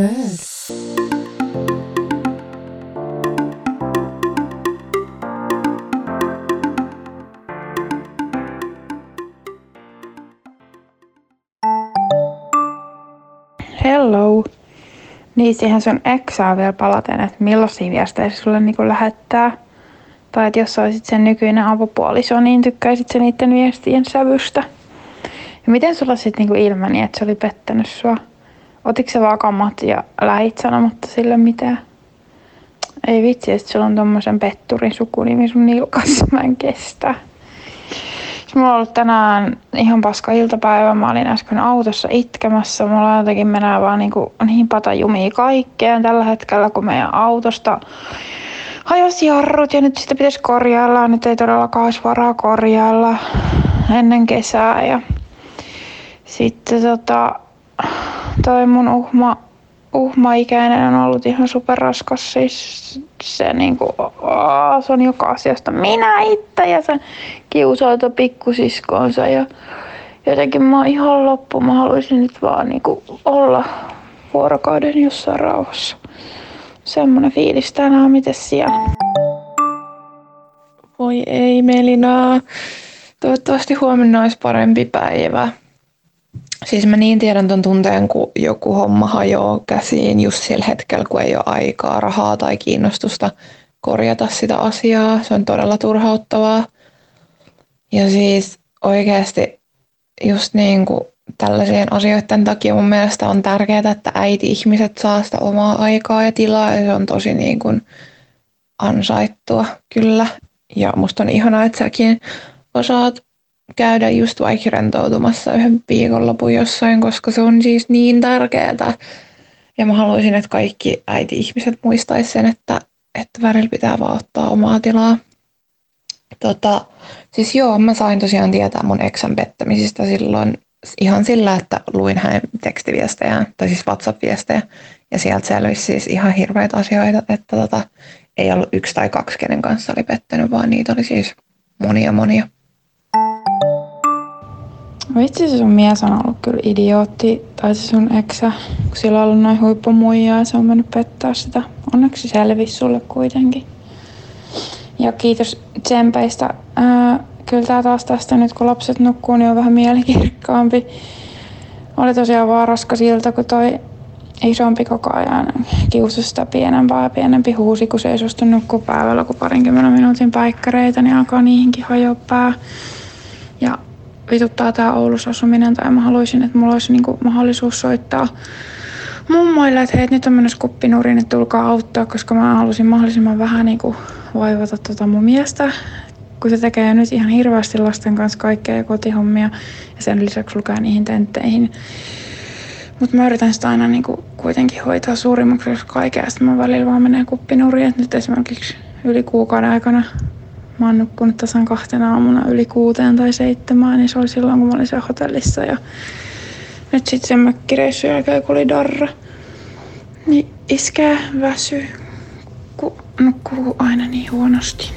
Hello. Niin siihen sun exaa vielä palaten, että millaisia viestejä se sulle niinku lähettää. Tai että jos olisit sen nykyinen avopuoliso, niin tykkäisit se niiden viestien sävystä. Ja miten sulla sitten niinku ilmeni, että se oli pettänyt sua? Otitko se vakamat ja lähit sanomatta sille mitään? Ei vitsi, että sulla on tommosen petturin sukunimi sun nilkassa, mä en kestä. Mulla on ollut tänään ihan paska iltapäivä. Mä olin äsken autossa itkemässä. Mulla jotenkin menee vaan niin, kuin, niin pata jumia kaikkeen tällä hetkellä, kun meidän autosta hajosi jarrut ja nyt sitä pitäisi korjailla. Nyt ei todellakaan olisi varaa korjailla ennen kesää. Ja sitten tota, toi mun uhma uhmaikäinen on ollut ihan superraskas. Siis se, niinku, aa, se on joka asiasta minä itse ja se kiusaa pikkusiskonsa ja jotenkin mä oon ihan loppu. Mä haluaisin nyt vaan niinku olla vuorokauden jossain rauhassa. Semmonen fiilis tänään, miten siellä? Voi ei Melina. Toivottavasti huomenna olisi parempi päivä. Siis mä niin tiedän ton tunteen, kun joku homma hajoaa käsiin just sillä hetkellä, kun ei ole aikaa, rahaa tai kiinnostusta korjata sitä asiaa. Se on todella turhauttavaa. Ja siis oikeasti just niin kuin tällaisien asioiden takia mun mielestä on tärkeää, että äiti-ihmiset saa sitä omaa aikaa ja tilaa ja se on tosi niin kuin ansaittua kyllä. Ja musta on ihanaa, että säkin osaat käydä just vaikka rentoutumassa yhden viikonlopun jossain, koska se on siis niin tärkeää. Ja mä haluaisin, että kaikki äiti-ihmiset muistaisi sen, että, että välillä pitää vaan ottaa omaa tilaa. Tota, siis joo, mä sain tosiaan tietää mun eksän pettämisistä silloin ihan sillä, että luin hänen tekstiviestejä, tai siis WhatsApp-viestejä, ja sieltä selvisi siis ihan hirveitä asioita, että tota, ei ollut yksi tai kaksi, kenen kanssa oli pettänyt, vaan niitä oli siis monia monia. Vitsi se sun mies on ollut kyllä idiootti, tai se sun eksä, kun sillä on ollut noin huippumuijaa ja se on mennyt pettää sitä. Onneksi selvisi sulle kuitenkin. Ja kiitos tsempeistä. Ää, kyllä tää taas tästä nyt kun lapset nukkuu, niin on vähän mielikirkkaampi. Oli tosiaan vaan raskas ilta, kun toi isompi koko ajan kiusasi sitä pienempää ja pienempi huusi, kun se ei suostu nukkua päivällä, kun parinkymmenen minuutin paikkareita, niin alkaa niihinkin hajoa pää. Ja vituttaa tää Oulussa asuminen tai mä haluaisin, että mulla olisi niinku mahdollisuus soittaa mummoille, että hei, nyt on menossa kuppinuriin, että tulkaa auttaa, koska mä halusin mahdollisimman vähän niinku vaivata tota mun miestä, kun se tekee nyt ihan hirveästi lasten kanssa kaikkea kotihommia ja sen lisäksi lukee niihin tentteihin. Mutta mä yritän sitä aina niinku kuitenkin hoitaa suurimmaksi kaikkea. Sitten mä välillä vaan menee kuppinuriin. Et nyt esimerkiksi yli kuukauden aikana mä oon nukkunut tasan kahtena aamuna yli kuuteen tai seitsemään, niin se oli silloin, kun mä olin siellä hotellissa. Ja nyt sitten sen mökkireissun jälkeen, kun oli darra, niin iskee väsy, kun nukkuu aina niin huonosti.